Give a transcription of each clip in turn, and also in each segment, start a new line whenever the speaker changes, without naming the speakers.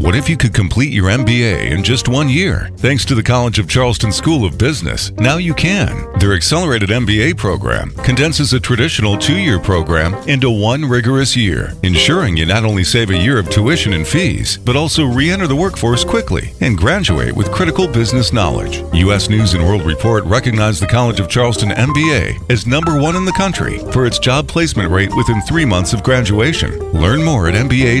What if you could complete your MBA in just one year? Thanks to the College of Charleston School of Business, now you can. Their accelerated MBA program condenses a traditional two year program into one rigorous year, ensuring you not only save a year of tuition and fees, but also re enter the workforce quickly and graduate with critical business knowledge. U.S. News and World Report recognized the College of Charleston MBA as number one in the country for its job placement rate within three months of graduation. Learn more at mba.cfc.edu.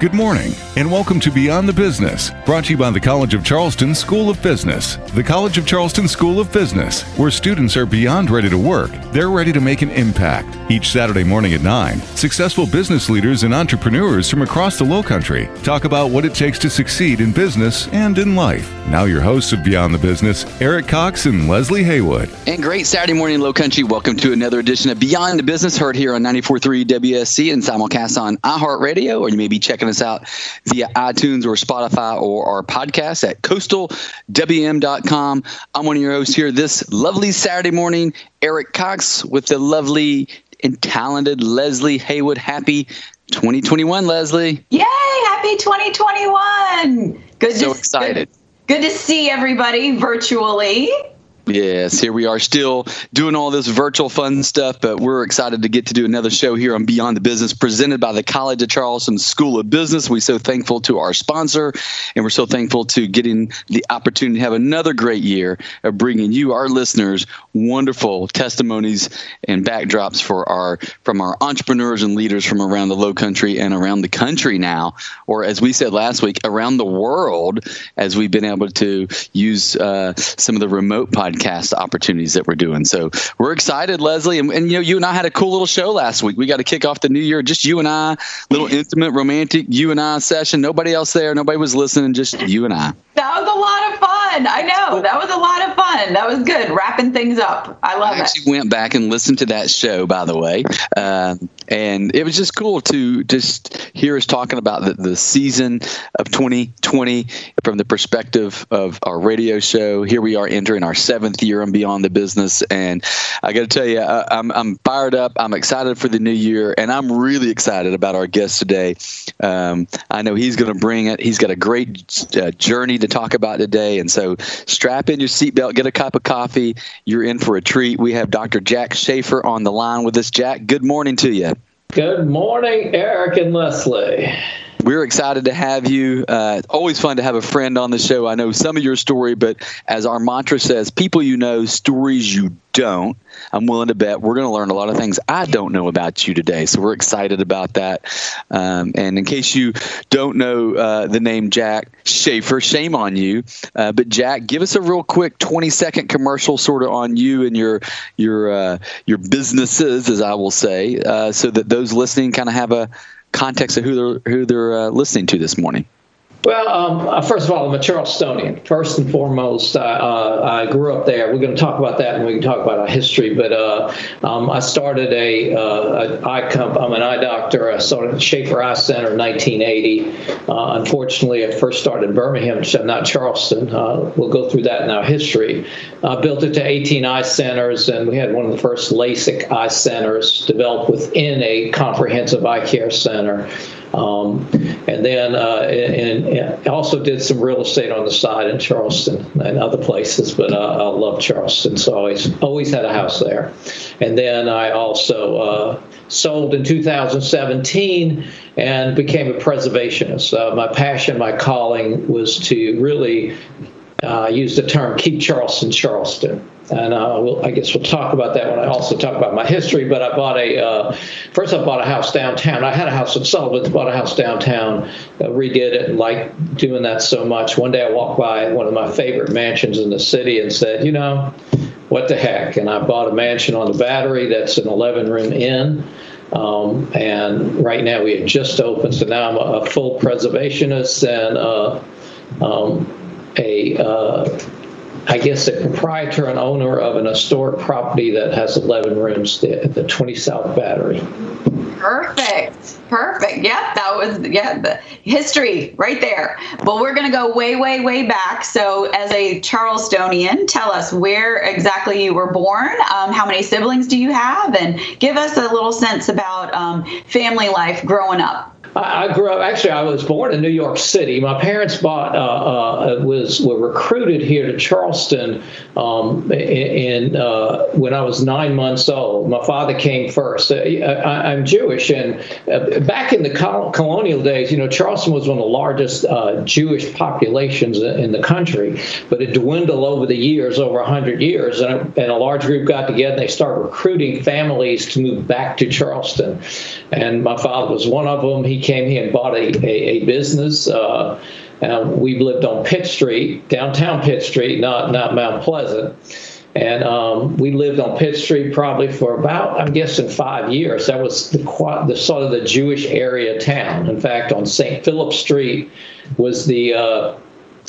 Good morning, and welcome to Beyond the Business, brought to you by the College of Charleston School of Business. The College of Charleston School of Business, where students are beyond ready to work, they're ready to make an impact. Each Saturday morning at 9, successful business leaders and entrepreneurs from across the Low Country talk about what it takes to succeed in business and in life. Now, your hosts of Beyond the Business, Eric Cox and Leslie Haywood.
And great Saturday morning, Low Country. Welcome to another edition of Beyond the Business, heard here on 94.3 WSC and simulcast on iHeartRadio, or you may be checking us out via iTunes or Spotify or our podcast at coastalwm.com. I'm one of your hosts here this lovely Saturday morning, Eric Cox with the lovely and talented Leslie Haywood. Happy 2021, Leslie.
Yay! Happy 2021.
Good so to, excited.
Good, good to see everybody virtually.
Yes, here we are still doing all this virtual fun stuff, but we're excited to get to do another show here on Beyond the Business presented by the College of Charleston School of Business. We're so thankful to our sponsor, and we're so thankful to getting the opportunity to have another great year of bringing you, our listeners, wonderful testimonies and backdrops for our from our entrepreneurs and leaders from around the Low Country and around the country now, or as we said last week, around the world, as we've been able to use uh, some of the remote podcasts podcast opportunities that we're doing. So we're excited, Leslie. And, and, you know, you and I had a cool little show last week. We got to kick off the new year, just you and I, little intimate, romantic you and I session. Nobody else there. Nobody was listening, just you and I.
That was a lot of fun. I know. That was a lot of fun. That was good. Wrapping things up. I love
I it. I actually went back and listened to that show, by the way. Uh, and it was just cool to just hear us talking about the, the season of 2020 from the perspective of our radio show. Here we are entering our seventh year and beyond the business. And I got to tell you, I, I'm, I'm fired up. I'm excited for the new year. And I'm really excited about our guest today. Um, I know he's going to bring it. He's got a great uh, journey to talk about today. And so strap in your seatbelt, get a cup of coffee. You're in for a treat. We have Dr. Jack Schaeffer on the line with us. Jack, good morning to you.
Good morning, Eric and Leslie.
We're excited to have you. Uh, always fun to have a friend on the show. I know some of your story, but as our mantra says, people you know, stories you don't. I'm willing to bet we're going to learn a lot of things I don't know about you today. So we're excited about that. Um, and in case you don't know uh, the name Jack Schaeffer, shame on you. Uh, but Jack, give us a real quick 20 second commercial, sort of on you and your your uh, your businesses, as I will say, uh, so that those listening kind of have a context of who they're who they're uh, listening to this morning?
Well, um, uh, first of all, I'm a Charlestonian. First and foremost, I, uh, I grew up there. We're going to talk about that and we can talk about our history. But uh, um, I started a, uh, a eye comp. I'm an eye doctor. I started Schaeffer Eye Center in 1980. Uh, unfortunately, I first started in Birmingham, not Charleston. Uh, we'll go through that in our history. I built it to 18 eye centers, and we had one of the first LASIK eye centers developed within a comprehensive eye care center. Um, and then uh, and, and, also did some real estate on the side in Charleston and other places, but uh, I love Charleston, so always always had a house there. And then I also uh, sold in 2017 and became a preservationist. Uh, my passion, my calling was to really uh, use the term keep Charleston Charleston and uh, we'll, I guess we'll talk about that when I also talk about my history. But I bought a uh, first. I bought a house downtown. I had a house in Sullivan. Bought a house downtown, uh, redid it, and liked doing that so much. One day I walked by one of my favorite mansions in the city and said, you know, what the heck? And I bought a mansion on the Battery that's an 11 room inn. Um, and right now we had just opened, so now I'm a, a full preservationist and uh, um, a uh, I guess, a proprietor and owner of an historic property that has 11 rooms, the, the 20 South Battery.
Perfect. Perfect. Yep. That was, yeah, the history right there. But we're going to go way, way, way back. So, as a Charlestonian, tell us where exactly you were born, um, how many siblings do you have, and give us a little sense about um, family life growing up.
I grew up. Actually, I was born in New York City. My parents bought uh, uh, was were recruited here to Charleston um, in, uh, when I was nine months old. My father came first. Uh, I, am Jewish, and uh, back in the colonial days, you know, Charleston was one of the largest uh, Jewish populations in the country, but it dwindled over the years, over hundred years, and a, and a large group got together. and They started recruiting families to move back to Charleston, and my father was one of them. He came here and bought a, a, a business. Uh, we lived on Pitt Street, downtown Pitt Street, not not Mount Pleasant. And um, we lived on Pitt Street probably for about, I'm guessing, five years. That was the, the sort of the Jewish area town. In fact, on St. Philip Street was the uh,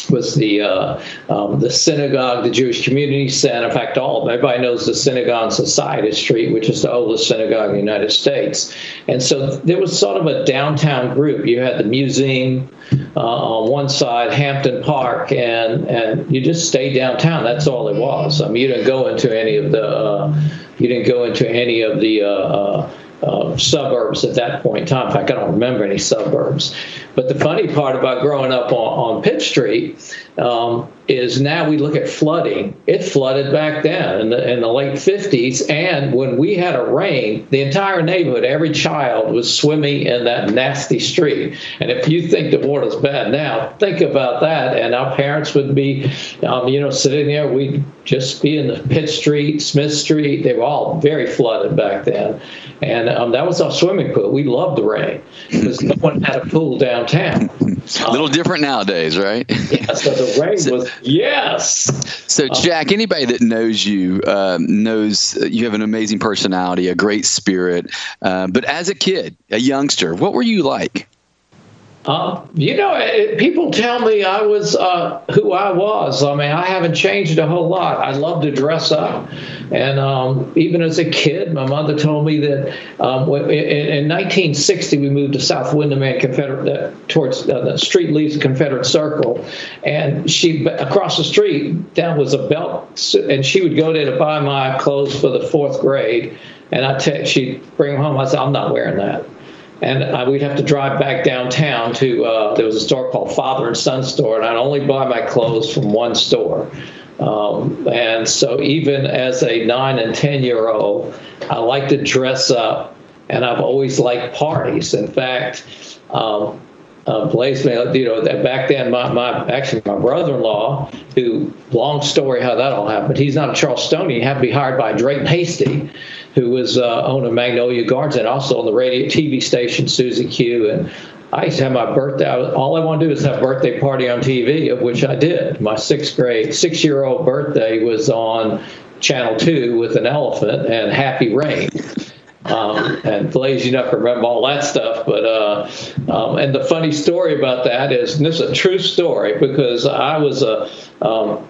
was the uh, um, the synagogue, the Jewish Community Center. In fact, all everybody knows the Synagogue on Society Street, which is the oldest synagogue in the United States. And so there was sort of a downtown group. You had the museum uh, on one side, Hampton Park, and and you just stayed downtown. That's all it was. I mean, you didn't go into any of the uh, you didn't go into any of the uh, suburbs at that point in time. In fact, I don't remember any suburbs. But the funny part about growing up on, on Pitt Street um, is now we look at flooding. It flooded back then in the, in the late 50s. And when we had a rain, the entire neighborhood, every child was swimming in that nasty street. And if you think the water's bad now, think about that. And our parents would be, um, you know, sitting there. We'd just be in the Pitt Street, Smith Street. They were all very flooded back then. And um, that was our swimming pool. We loved the rain because no one had a pool downtown.
a little different nowadays, right?
yeah, so the rain was yes.
So uh, Jack, anybody that knows you um, knows you have an amazing personality, a great spirit. Uh, but as a kid, a youngster, what were you like?
Um, you know, it, people tell me I was uh, who I was. I mean, I haven't changed a whole lot. I love to dress up, and um, even as a kid, my mother told me that um, in, in, 1960 we moved to South Windermere and Confederate uh, towards uh, the street leaves Confederate Circle, and she across the street down was a Belk, and she would go there to buy my clothes for the fourth grade, and I I t- she'd bring them home. I said, I'm not wearing that and we'd have to drive back downtown to uh, there was a store called Father and Son Store, and I'd only buy my clothes from one store. Um, and so even as a nine and ten year old, I like to dress up, and I've always liked parties. In fact. Um, uh, Blaze, you know, that back then, my, my actually my brother-in-law, who long story how that all happened. He's not a Charlestonian. He had to be hired by Drayton Hastie, who was uh, owner Magnolia Gardens and also on the radio TV station Susie Q. And I used to have my birthday. All I want to do is have a birthday party on TV, of which I did. My sixth grade, six-year-old birthday was on Channel Two with an elephant and Happy Rain. Um, and Blaze, you know, remember all that stuff. But uh, um, and the funny story about that is, and this is a true story because I was a um,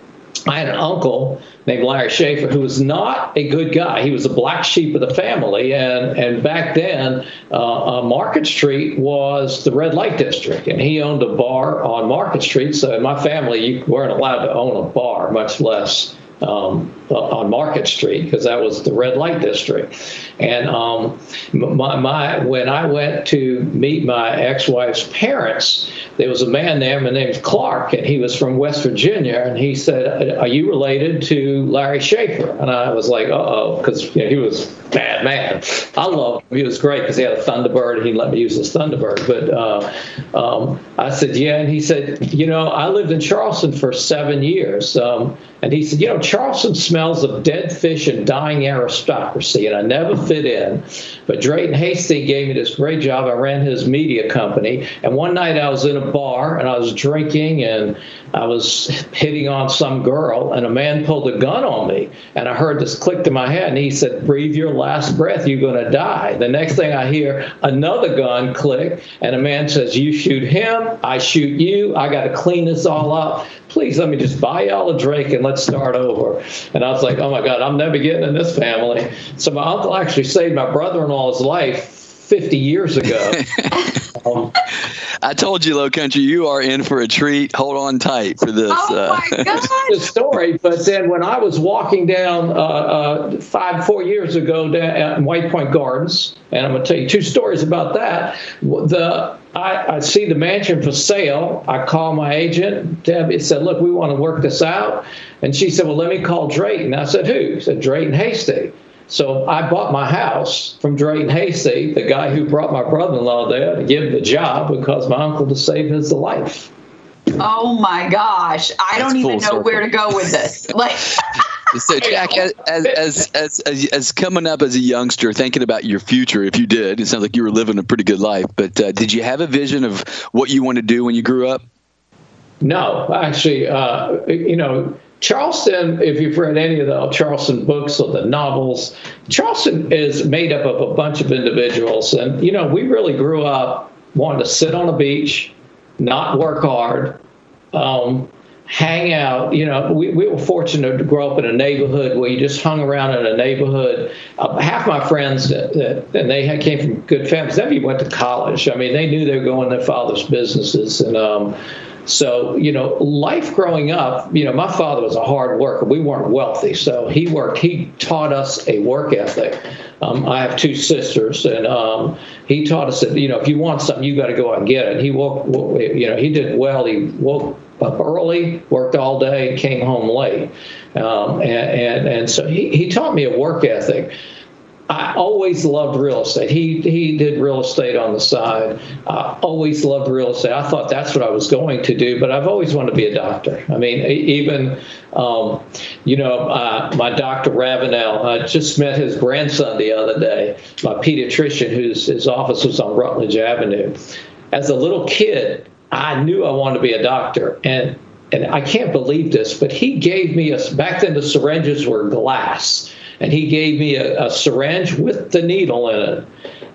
I had an uncle named Larry Schaeffer who was not a good guy. He was a black sheep of the family, and and back then, uh, uh, Market Street was the red light district, and he owned a bar on Market Street. So in my family, you weren't allowed to own a bar, much less um, on Market Street because that was the red light district. And um, my, my, when I went to meet my ex-wife's parents, there was a man there. My name's Clark, and he was from West Virginia. And he said, "Are you related to Larry Schaeffer?" And I was like, "Uh oh," because you know, he was bad man. I loved him. He was great because he had a Thunderbird and he let me use his Thunderbird. But uh, um, I said, "Yeah," and he said, "You know, I lived in Charleston for seven years." Um, and he said, "You know." Charleston smells of dead fish and dying aristocracy, and I never fit in. But Drayton Hastie gave me this great job. I ran his media company, and one night I was in a bar and I was drinking and I was hitting on some girl, and a man pulled a gun on me, and I heard this click to my head, and he said, "Breathe your last breath, you're going to die." The next thing I hear, another gun click, and a man says, "You shoot him, I shoot you. I got to clean this all up. Please let me just buy y'all a drink and let's start over." And I was like, "Oh my God, I'm never getting in this family." So my uncle actually saved my brother-in-law's life 50 years ago.
um, I told you, Low Country, you are in for a treat. Hold on tight for this.
Oh uh, my gosh.
the story. But then when I was walking down uh, uh, five, four years ago down at White Point Gardens, and I'm going to tell you two stories about that. The I, I, see the mansion for sale. I call my agent. Debbie said, "Look, we want to work this out." And she said, "Well, let me call Drayton." I said, "Who?" She said, "Drayton Hastie." So I bought my house from Drayton Hastie, the guy who brought my brother-in-law there to give him the job because my uncle to save his life.
Oh my gosh! I don't even know circle. where to go with this. Like.
so Jack, as, as, as as as coming up as a youngster, thinking about your future, if you did, it sounds like you were living a pretty good life. But uh, did you have a vision of what you want to do when you grew up?
No, actually, uh, you know, Charleston, if you've read any of the Charleston books or the novels, Charleston is made up of a bunch of individuals. And, you know, we really grew up wanting to sit on a beach, not work hard, um, hang out. You know, we, we were fortunate to grow up in a neighborhood where you just hung around in a neighborhood. Uh, half my friends, that, that, and they had, came from good families, they went to college. I mean, they knew they were going their father's businesses. And, um, so, you know, life growing up, you know, my father was a hard worker. We weren't wealthy. So he worked, he taught us a work ethic. Um, I have two sisters, and um, he taught us that, you know, if you want something, you got to go out and get it. He woke, you know, he did well. He woke up early, worked all day, came home late. Um, and, and, and so he, he taught me a work ethic. I always loved real estate. He he did real estate on the side. I always loved real estate. I thought that's what I was going to do, but I've always wanted to be a doctor. I mean, even um, you know, uh, my doctor Ravenel. I just met his grandson the other day, my pediatrician, whose his office was on Rutledge Avenue. As a little kid, I knew I wanted to be a doctor, and and I can't believe this, but he gave me a back then the syringes were glass and he gave me a, a syringe with the needle in it.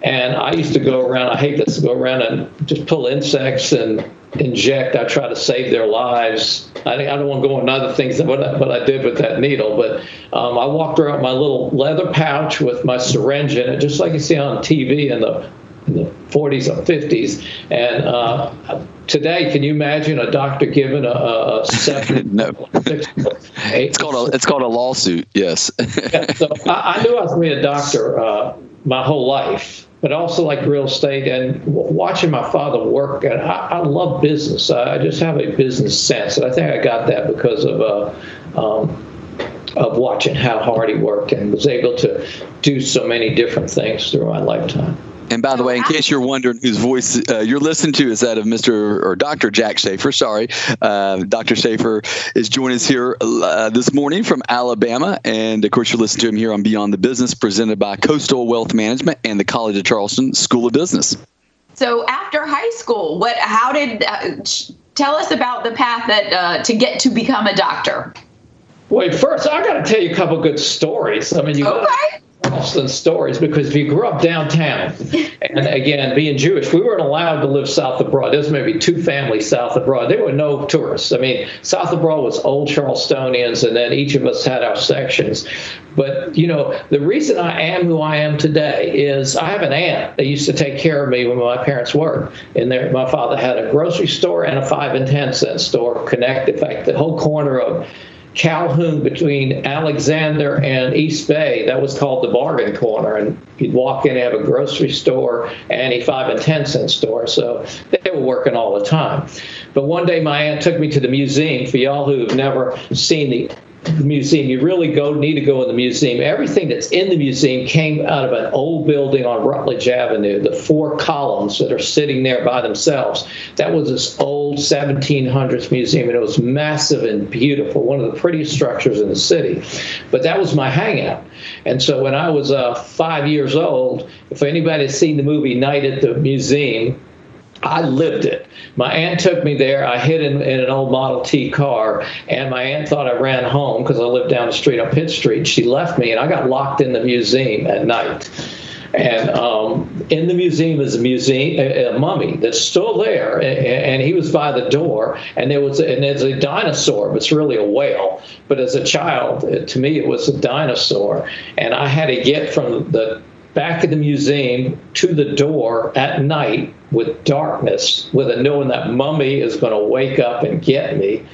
And I used to go around, I hate this, go around and just pull insects and inject. I try to save their lives. I, I don't want to go on other things than what I, what I did with that needle, but um, I walked around my little leather pouch with my syringe in it, just like you see on TV in the in the 40s or 50s. And uh, today, can you imagine a doctor giving a, a seven?
no. Six, it's called a it's called a lawsuit. Yes.
yeah, so I, I, knew I was going to be a doctor uh, my whole life, but also like real estate and watching my father work. And I, I love business. I just have a business sense, and I think I got that because of. Uh, um, of watching how hard he worked and was able to do so many different things through my lifetime.
And by the way, in case you're wondering whose voice uh, you're listening to is that of Mr. or Dr. Jack Schaeffer. Sorry, uh, Dr. Schaeffer is joining us here uh, this morning from Alabama, and of course you're listening to him here on Beyond the Business, presented by Coastal Wealth Management and the College of Charleston School of Business.
So after high school, what? How did? Uh, tell us about the path that uh, to get to become a doctor.
Wait, first I got to tell you a couple good stories. I mean, you.
Okay.
Gotta, Charleston stories because if you grew up downtown, and again, being Jewish, we weren't allowed to live south of Broad. There's maybe two families south of Broad. There were no tourists. I mean, south of Broad was old Charlestonians, and then each of us had our sections. But, you know, the reason I am who I am today is I have an aunt that used to take care of me when my parents worked. And there, my father had a grocery store and a five and 10 cent store connected. In fact, the whole corner of Calhoun between Alexander and East Bay. That was called the bargain corner. And you'd walk in and have a grocery store and a five and 10 cent store. So they were working all the time. But one day my aunt took me to the museum. For y'all who've never seen the the museum. You really go need to go in the museum. Everything that's in the museum came out of an old building on Rutledge Avenue. The four columns that are sitting there by themselves. That was this old 1700s museum, and it was massive and beautiful. One of the prettiest structures in the city. But that was my hangout. And so when I was uh, five years old, if anybody seen the movie Night at the Museum, I lived it. My aunt took me there. I hid in, in, an old Model T car, and my aunt thought I ran home because I lived down the street on Pitt Street. She left me, and I got locked in the museum at night. And um, in the museum is a museum, a, a mummy that's still there, and, and, he was by the door. And there was, and there's a dinosaur, but it's really a whale. But as a child, to me, it was a dinosaur, and I had to get from the back of the museum to the door at night with darkness, with a knowing that mummy is going to wake up and get me.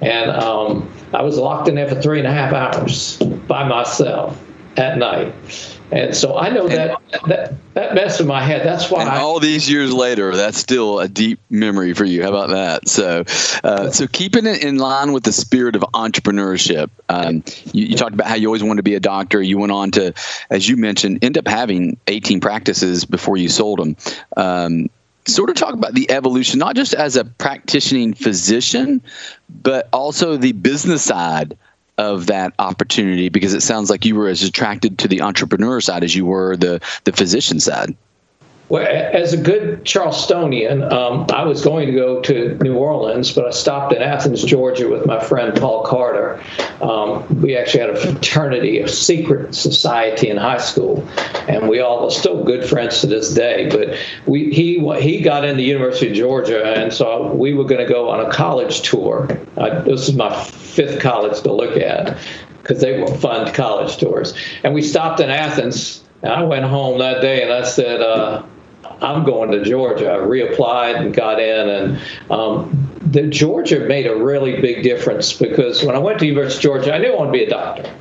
And um, I was locked in there for three and a half hours by myself at night. And so I know that that that messed with my head. That's why.
And I, all these years later, that's still a deep memory for you. How about that? So, uh, so keeping it in line with the spirit of entrepreneurship. Um, you, you, talked about how you always wanted to be a doctor. You went on to, as you mentioned, end up having 18 practices before you sold them. Um, sort of talk about the evolution, not just as a practicing physician, but also the business side of that opportunity because it sounds like you were as attracted to the entrepreneur side as you were the the physician side.
Well, as a good Charlestonian, um, I was going to go to New Orleans, but I stopped in Athens, Georgia with my friend Paul Carter. Um, we actually had a fraternity, a secret society in high school, and we all are still good friends to this day. But we, he he got into University of Georgia, and so we were going to go on a college tour. This is my fifth college to look at because they were fun college tours. And we stopped in Athens. And I went home that day and I said, uh, I'm going to Georgia. I reapplied and got in, and um, the Georgia made a really big difference because when I went to University of Georgia, I knew I wanted to be a doctor.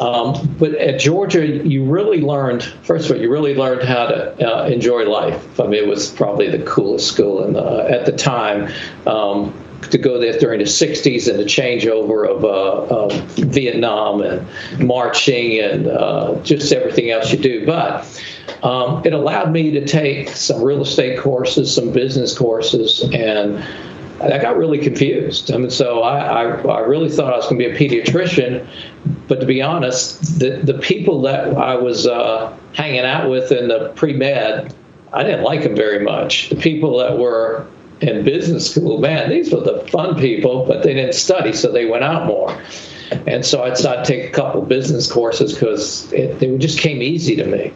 Um, but at Georgia, you really learned, first of all, you really learned how to uh, enjoy life. I mean, it was probably the coolest school in the, at the time. Um, to go there during the 60s and the changeover of uh, Vietnam and marching and uh, just everything else you do. But um, it allowed me to take some real estate courses, some business courses, and I got really confused. I mean, so I, I, I really thought I was going to be a pediatrician, but to be honest, the, the people that I was uh, hanging out with in the pre med, I didn't like them very much. The people that were in business school, man, these were the fun people, but they didn't study, so they went out more. And so I decided to take a couple business courses because it, it just came easy to me.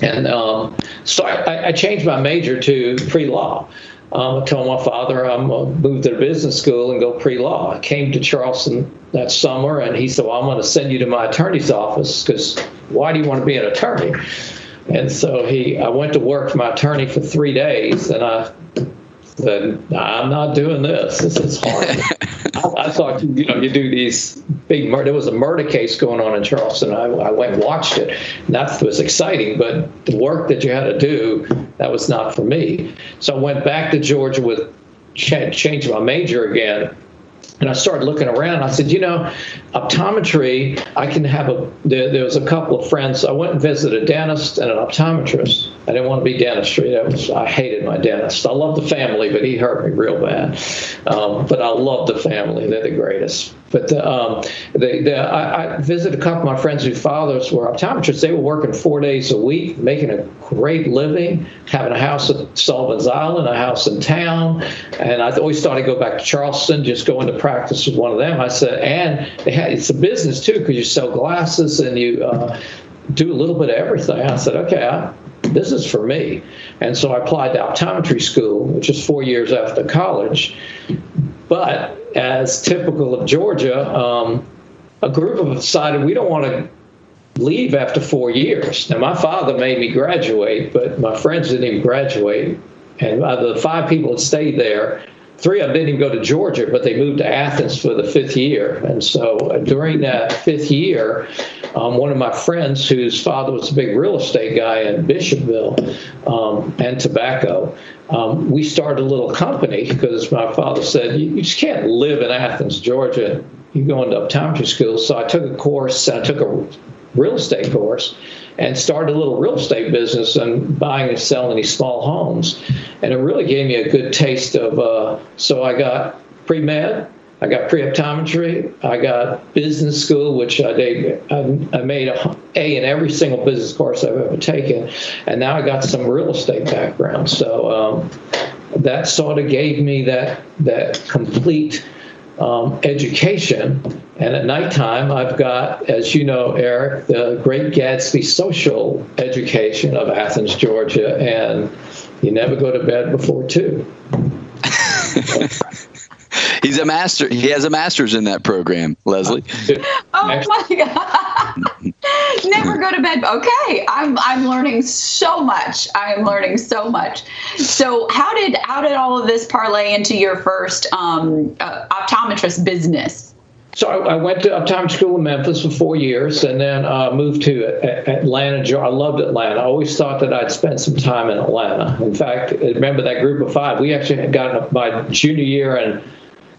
And um, so I, I, changed my major to pre law. Um, I told my father I'm going to move to business school and go pre law. I came to Charleston that summer and he said, Well, I'm going to send you to my attorney's office because why do you want to be an attorney? And so he, I went to work for my attorney for three days and I said, I'm not doing this. This is hard. I, I, thought, you know, you do these big murder. There was a murder case going on in Charleston. I, I went and watched it. And that was exciting, but the work that you had to do, that was not for me. So I went back to Georgia with ch- changed my major again and I started looking around. I said, you know, optometry, I can have a, there, there, was a couple of friends. I went and visited a dentist and an optometrist. I didn't want to be dentistry. That was, I hated my dentist. I love the family, but he hurt me real bad. Um, but I love the family. They're the greatest. But the, um, the, the, I, I, visited a couple of my friends whose fathers were optometrists. They were working four days a week, making a great living, having a house at Sullivan's Island, a house in town. And I always thought I'd go back to Charleston, just go into practice with one of them. I said, and had, it's a business too, because you sell glasses and you uh, do a little bit of everything. I said, okay, I, this is for me. And so I applied to optometry school, which is four years after college. But as typical of Georgia, um, a group of us decided we don't want to leave after four years. Now, my father made me graduate, but my friends didn't even graduate. And of the five people that stayed there, three of them didn't even go to Georgia, but they moved to Athens for the fifth year. And so uh, during that fifth year, um, one of my friends, whose father was a big real estate guy in Bishopville um, and tobacco, um, we started a little company because my father said, you, you, just can't live in Athens, Georgia, you go into optometry school. So I took a course. I took a real estate course and started a little real estate business and buying and selling these small homes. And it really gave me a good taste of. Uh, so I got pre med. I got pre-optometry. I got business school, which I did. I, made a A in every single business course I've ever taken, and now I got some real estate background. So um, that sort of gave me that that complete um, education. And at nighttime, I've got, as you know, Eric, the Great Gatsby Social Education of Athens, Georgia, and you never go to bed before two.
He's a master. He has a master's in that program, Leslie.
oh my god! Never go to bed. Okay, I'm I'm learning so much. I am learning so much. So how did how did all of this parlay into your first um, uh, optometrist business?
So I, I, went to optometry school in Memphis for four years, and then uh, moved to Atlanta. I loved Atlanta. I always thought that I'd spend some time in Atlanta. In fact, remember that group of five? We actually got my junior year and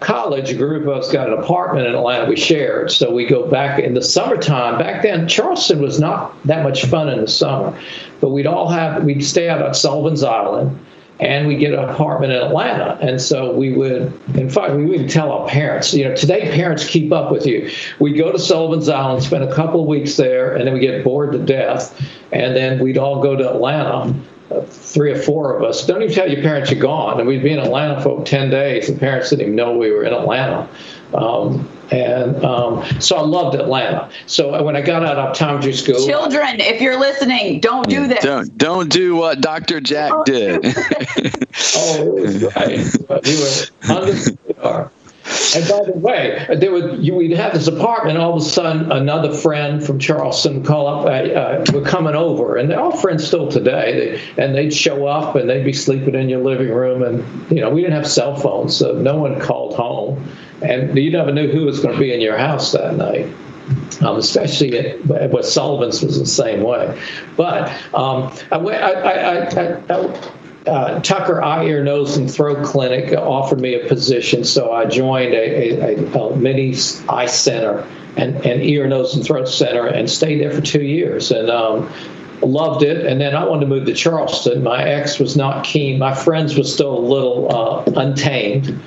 college, a group of us got an apartment in Atlanta we shared. So we go back in the summertime. Back then, Charleston was not that much fun in the summer, but we'd all have, we'd stay out at Sullivan's Island and we get an apartment in Atlanta. And so we would, in fact, we wouldn't tell our parents, you know, today parents keep up with you. We'd go to Sullivan's Island, spend a couple of weeks there, and then we get bored to death. And then we'd all go to Atlanta three or four of us. Don't even tell your parents you're gone. And we'd be in Atlanta for 10 days. The parents didn't even know we were in Atlanta. Um, and um, so I loved Atlanta. So when I got out of optometry school,
children, if you're listening, don't do this.
Don't don't do what Dr. Jack did.
oh, it was right. we were under the radar. And by the way, there would you, we'd have this apartment. All of a sudden, another friend from Charleston call up. Uh, uh, we're coming over, and they're all friends still today. They, and they'd show up, and they'd be sleeping in your living room. And you know, we didn't have cell phones, so no one called home, and you never knew who was going to be in your house that night. Um, especially at, with Sullivan's was the same way. But um, I, I, I, I uh, Tucker Eye, Ear, Nose, and Throat Clinic offered me a position, so I joined a, a, a mini eye center and, and ear, nose, and throat center and stayed there for two years. And um, loved it. And then I wanted to move to Charleston. My ex was not keen. My friends were still a little uh, untamed,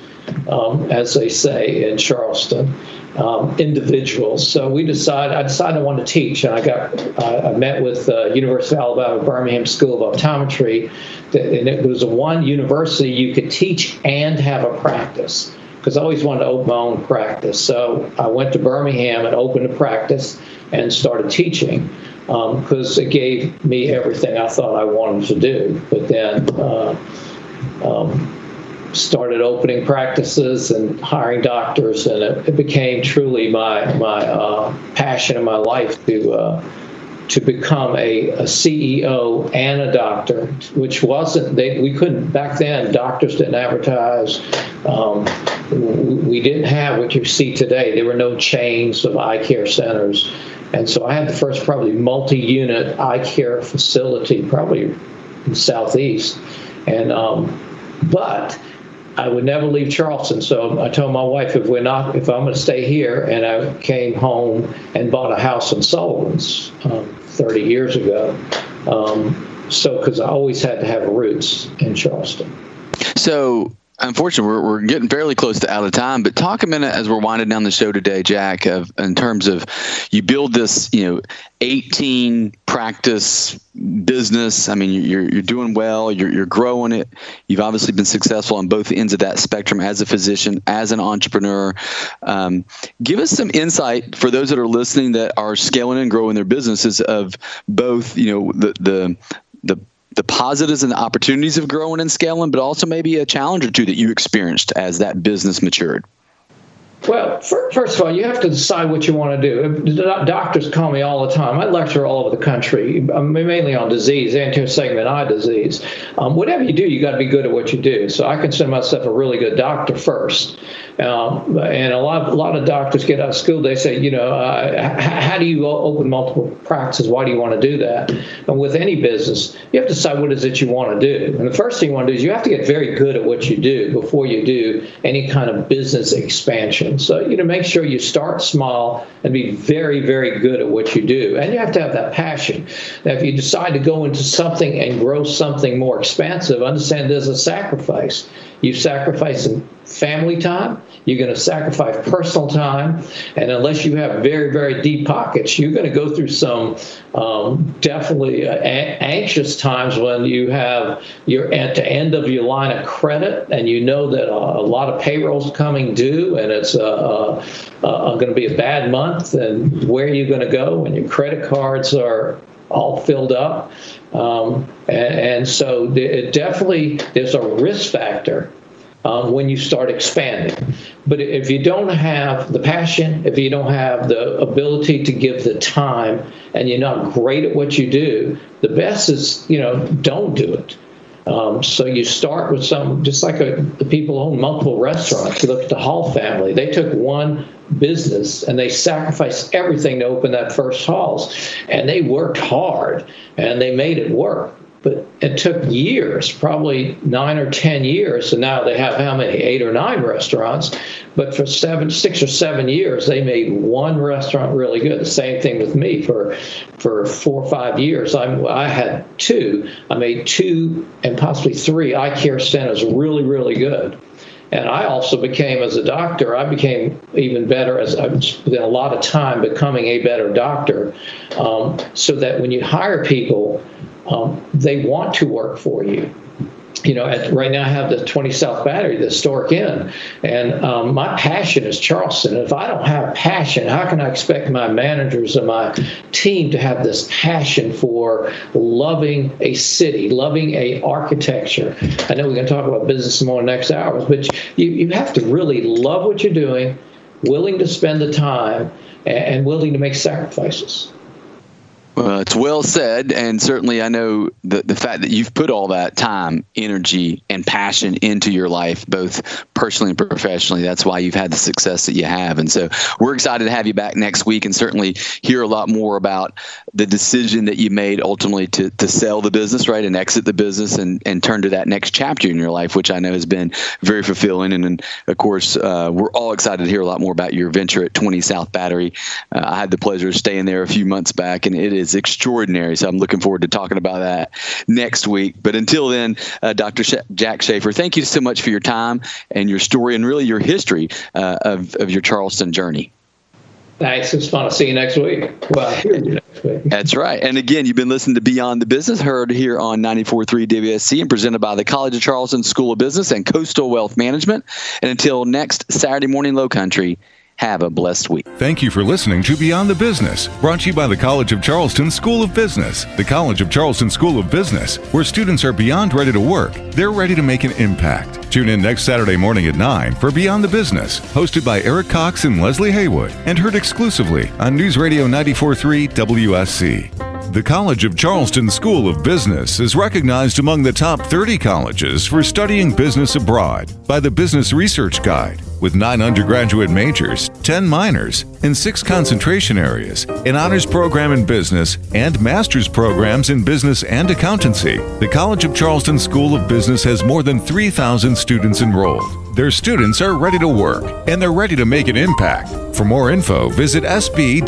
um, as they say in Charleston um, individuals. So we decided, I decided I wanted to teach, and I got, uh, I met with uh, University of Alabama Birmingham School of Optometry, and it was one university you could teach and have a practice. Because I always wanted to open my own practice. So I went to Birmingham and opened a practice and started teaching because um, it gave me everything I thought I wanted to do. But then uh, um, started opening practices and hiring doctors, and it, it became truly my my uh, passion in my life to uh, to become a, a, CEO and a doctor, which wasn't they, we couldn't back then. Doctors didn't advertise. Um, we didn't have what you see today. There were no chains of eye care centers, and so I had the first probably multi-unit eye care facility, probably in the southeast, and um, but I would never leave Charleston. So I told my wife, if we're not, if I'm going to stay here, and I came home and bought a house in Sullivan's um, 30 years ago. Um, so because I always had to have roots in Charleston.
So unfortunately, we're, we're getting fairly close to out of time. But talk a minute as we're winding down the show today, Jack, of in terms of you build this, you know, 18 practice business. I mean, you're you're doing well. You're you're growing it. You've obviously been successful on both ends of that spectrum as a physician, as an entrepreneur. Um, give us some insight for those that are listening that are scaling and growing their businesses of both, you know, the the the the positives and the opportunities of growing and scaling, but also maybe a challenge or two that you experienced as that business matured?
Well, first of all, you have to decide what you want to do. Doctors call me all the time. I lecture all over the country, mainly on disease, anterior segment eye disease. Um, whatever you do, you got to be good at what you do. So I consider myself a really good doctor first. Um, and a lot, a lot of doctors get out of school. They say, you know, uh, how do you open multiple practices? Why do you want to do that? And with any business, you have to decide what is it you want to do. And the first thing you want to do is you have to get very good at what you do before you do any kind of business expansion. Passion. So, you know, make sure you start small and be very, very good at what you do. And you have to have that passion. Now, if you decide to go into something and grow something more expansive, understand there's a sacrifice. You sacrifice some family time, you're going to sacrifice personal time, and unless you have very, very deep pockets, you're going to go through some um, definitely uh, a- anxious times when you have you're at the end of your line of credit and you know that a lot of payrolls coming due and it's uh, uh, going to be a bad month and where are you going to go and your credit cards are all filled up. Um, and, and, so it definitely there's a risk factor um, when you start expanding. But if you don't have the passion, if you don't have the ability to give the time, and you're not great at what you do, the best is you know don't do it. Um, so you start with some, just like a, the people own multiple restaurants. You look at the Hall family; they took one business and they sacrificed everything to open that first Halls, and they worked hard and they made it work. But it took years, probably nine or ten years, and now they have how many? Eight or nine restaurants. But for seven, six or seven years, they made one restaurant really good. The same thing with me for for four or five years. I, I had two. I made two and possibly three eye care centers really, really good. And I also became, as a doctor, I became even better as I spent a lot of time becoming a better doctor. Um, so that when you hire people, um, they want to work for you. You know, at, right now I have the 20 South Battery, the historic inn, and um, my passion is Charleston. If I don't have passion, how can I expect my managers and my team to have this passion for loving a city, loving a architecture? I know we're going to talk about business more next hours, but you, you have to really love what you're doing, willing to spend the time, and willing to make sacrifices.
Well, it's well said, and certainly I know the the fact that you've put all that time, energy, and passion into your life, both personally and professionally. That's why you've had the success that you have, and so we're excited to have you back next week, and certainly hear a lot more about the decision that you made ultimately to to sell the business, right, and exit the business, and and turn to that next chapter in your life, which I know has been very fulfilling, and, and of course uh, we're all excited to hear a lot more about your venture at 20 South Battery. Uh, I had the pleasure of staying there a few months back, and it is is extraordinary. So I'm looking forward to talking about that next week. But until then, uh, Dr. Sh- Jack Schaeffer, thank you so much for your time and your story and really your history uh, of, of your Charleston journey.
Thanks. It's fun to see you next week. Well, next week.
That's right. And again, you've been listening to Beyond the Business, heard here on 94.3 WSC and presented by the College of Charleston School of Business and Coastal Wealth Management. And until next Saturday morning, Low Country, have a blessed week.
Thank you for listening to Beyond the Business, brought to you by the College of Charleston School of Business. The College of Charleston School of Business, where students are beyond ready to work, they're ready to make an impact. Tune in next Saturday morning at 9 for Beyond the Business, hosted by Eric Cox and Leslie Haywood, and heard exclusively on News Radio 943 WSC. The College of Charleston School of Business is recognized among the top 30 colleges for studying business abroad by the Business Research Guide. With nine undergraduate majors, 10 minors, and six concentration areas, an honors program in business, and master's programs in business and accountancy, the College of Charleston School of Business has more than 3,000 students enrolled. Their students are ready to work and they're ready to make an impact. For more info, visit sb.cfc.edu.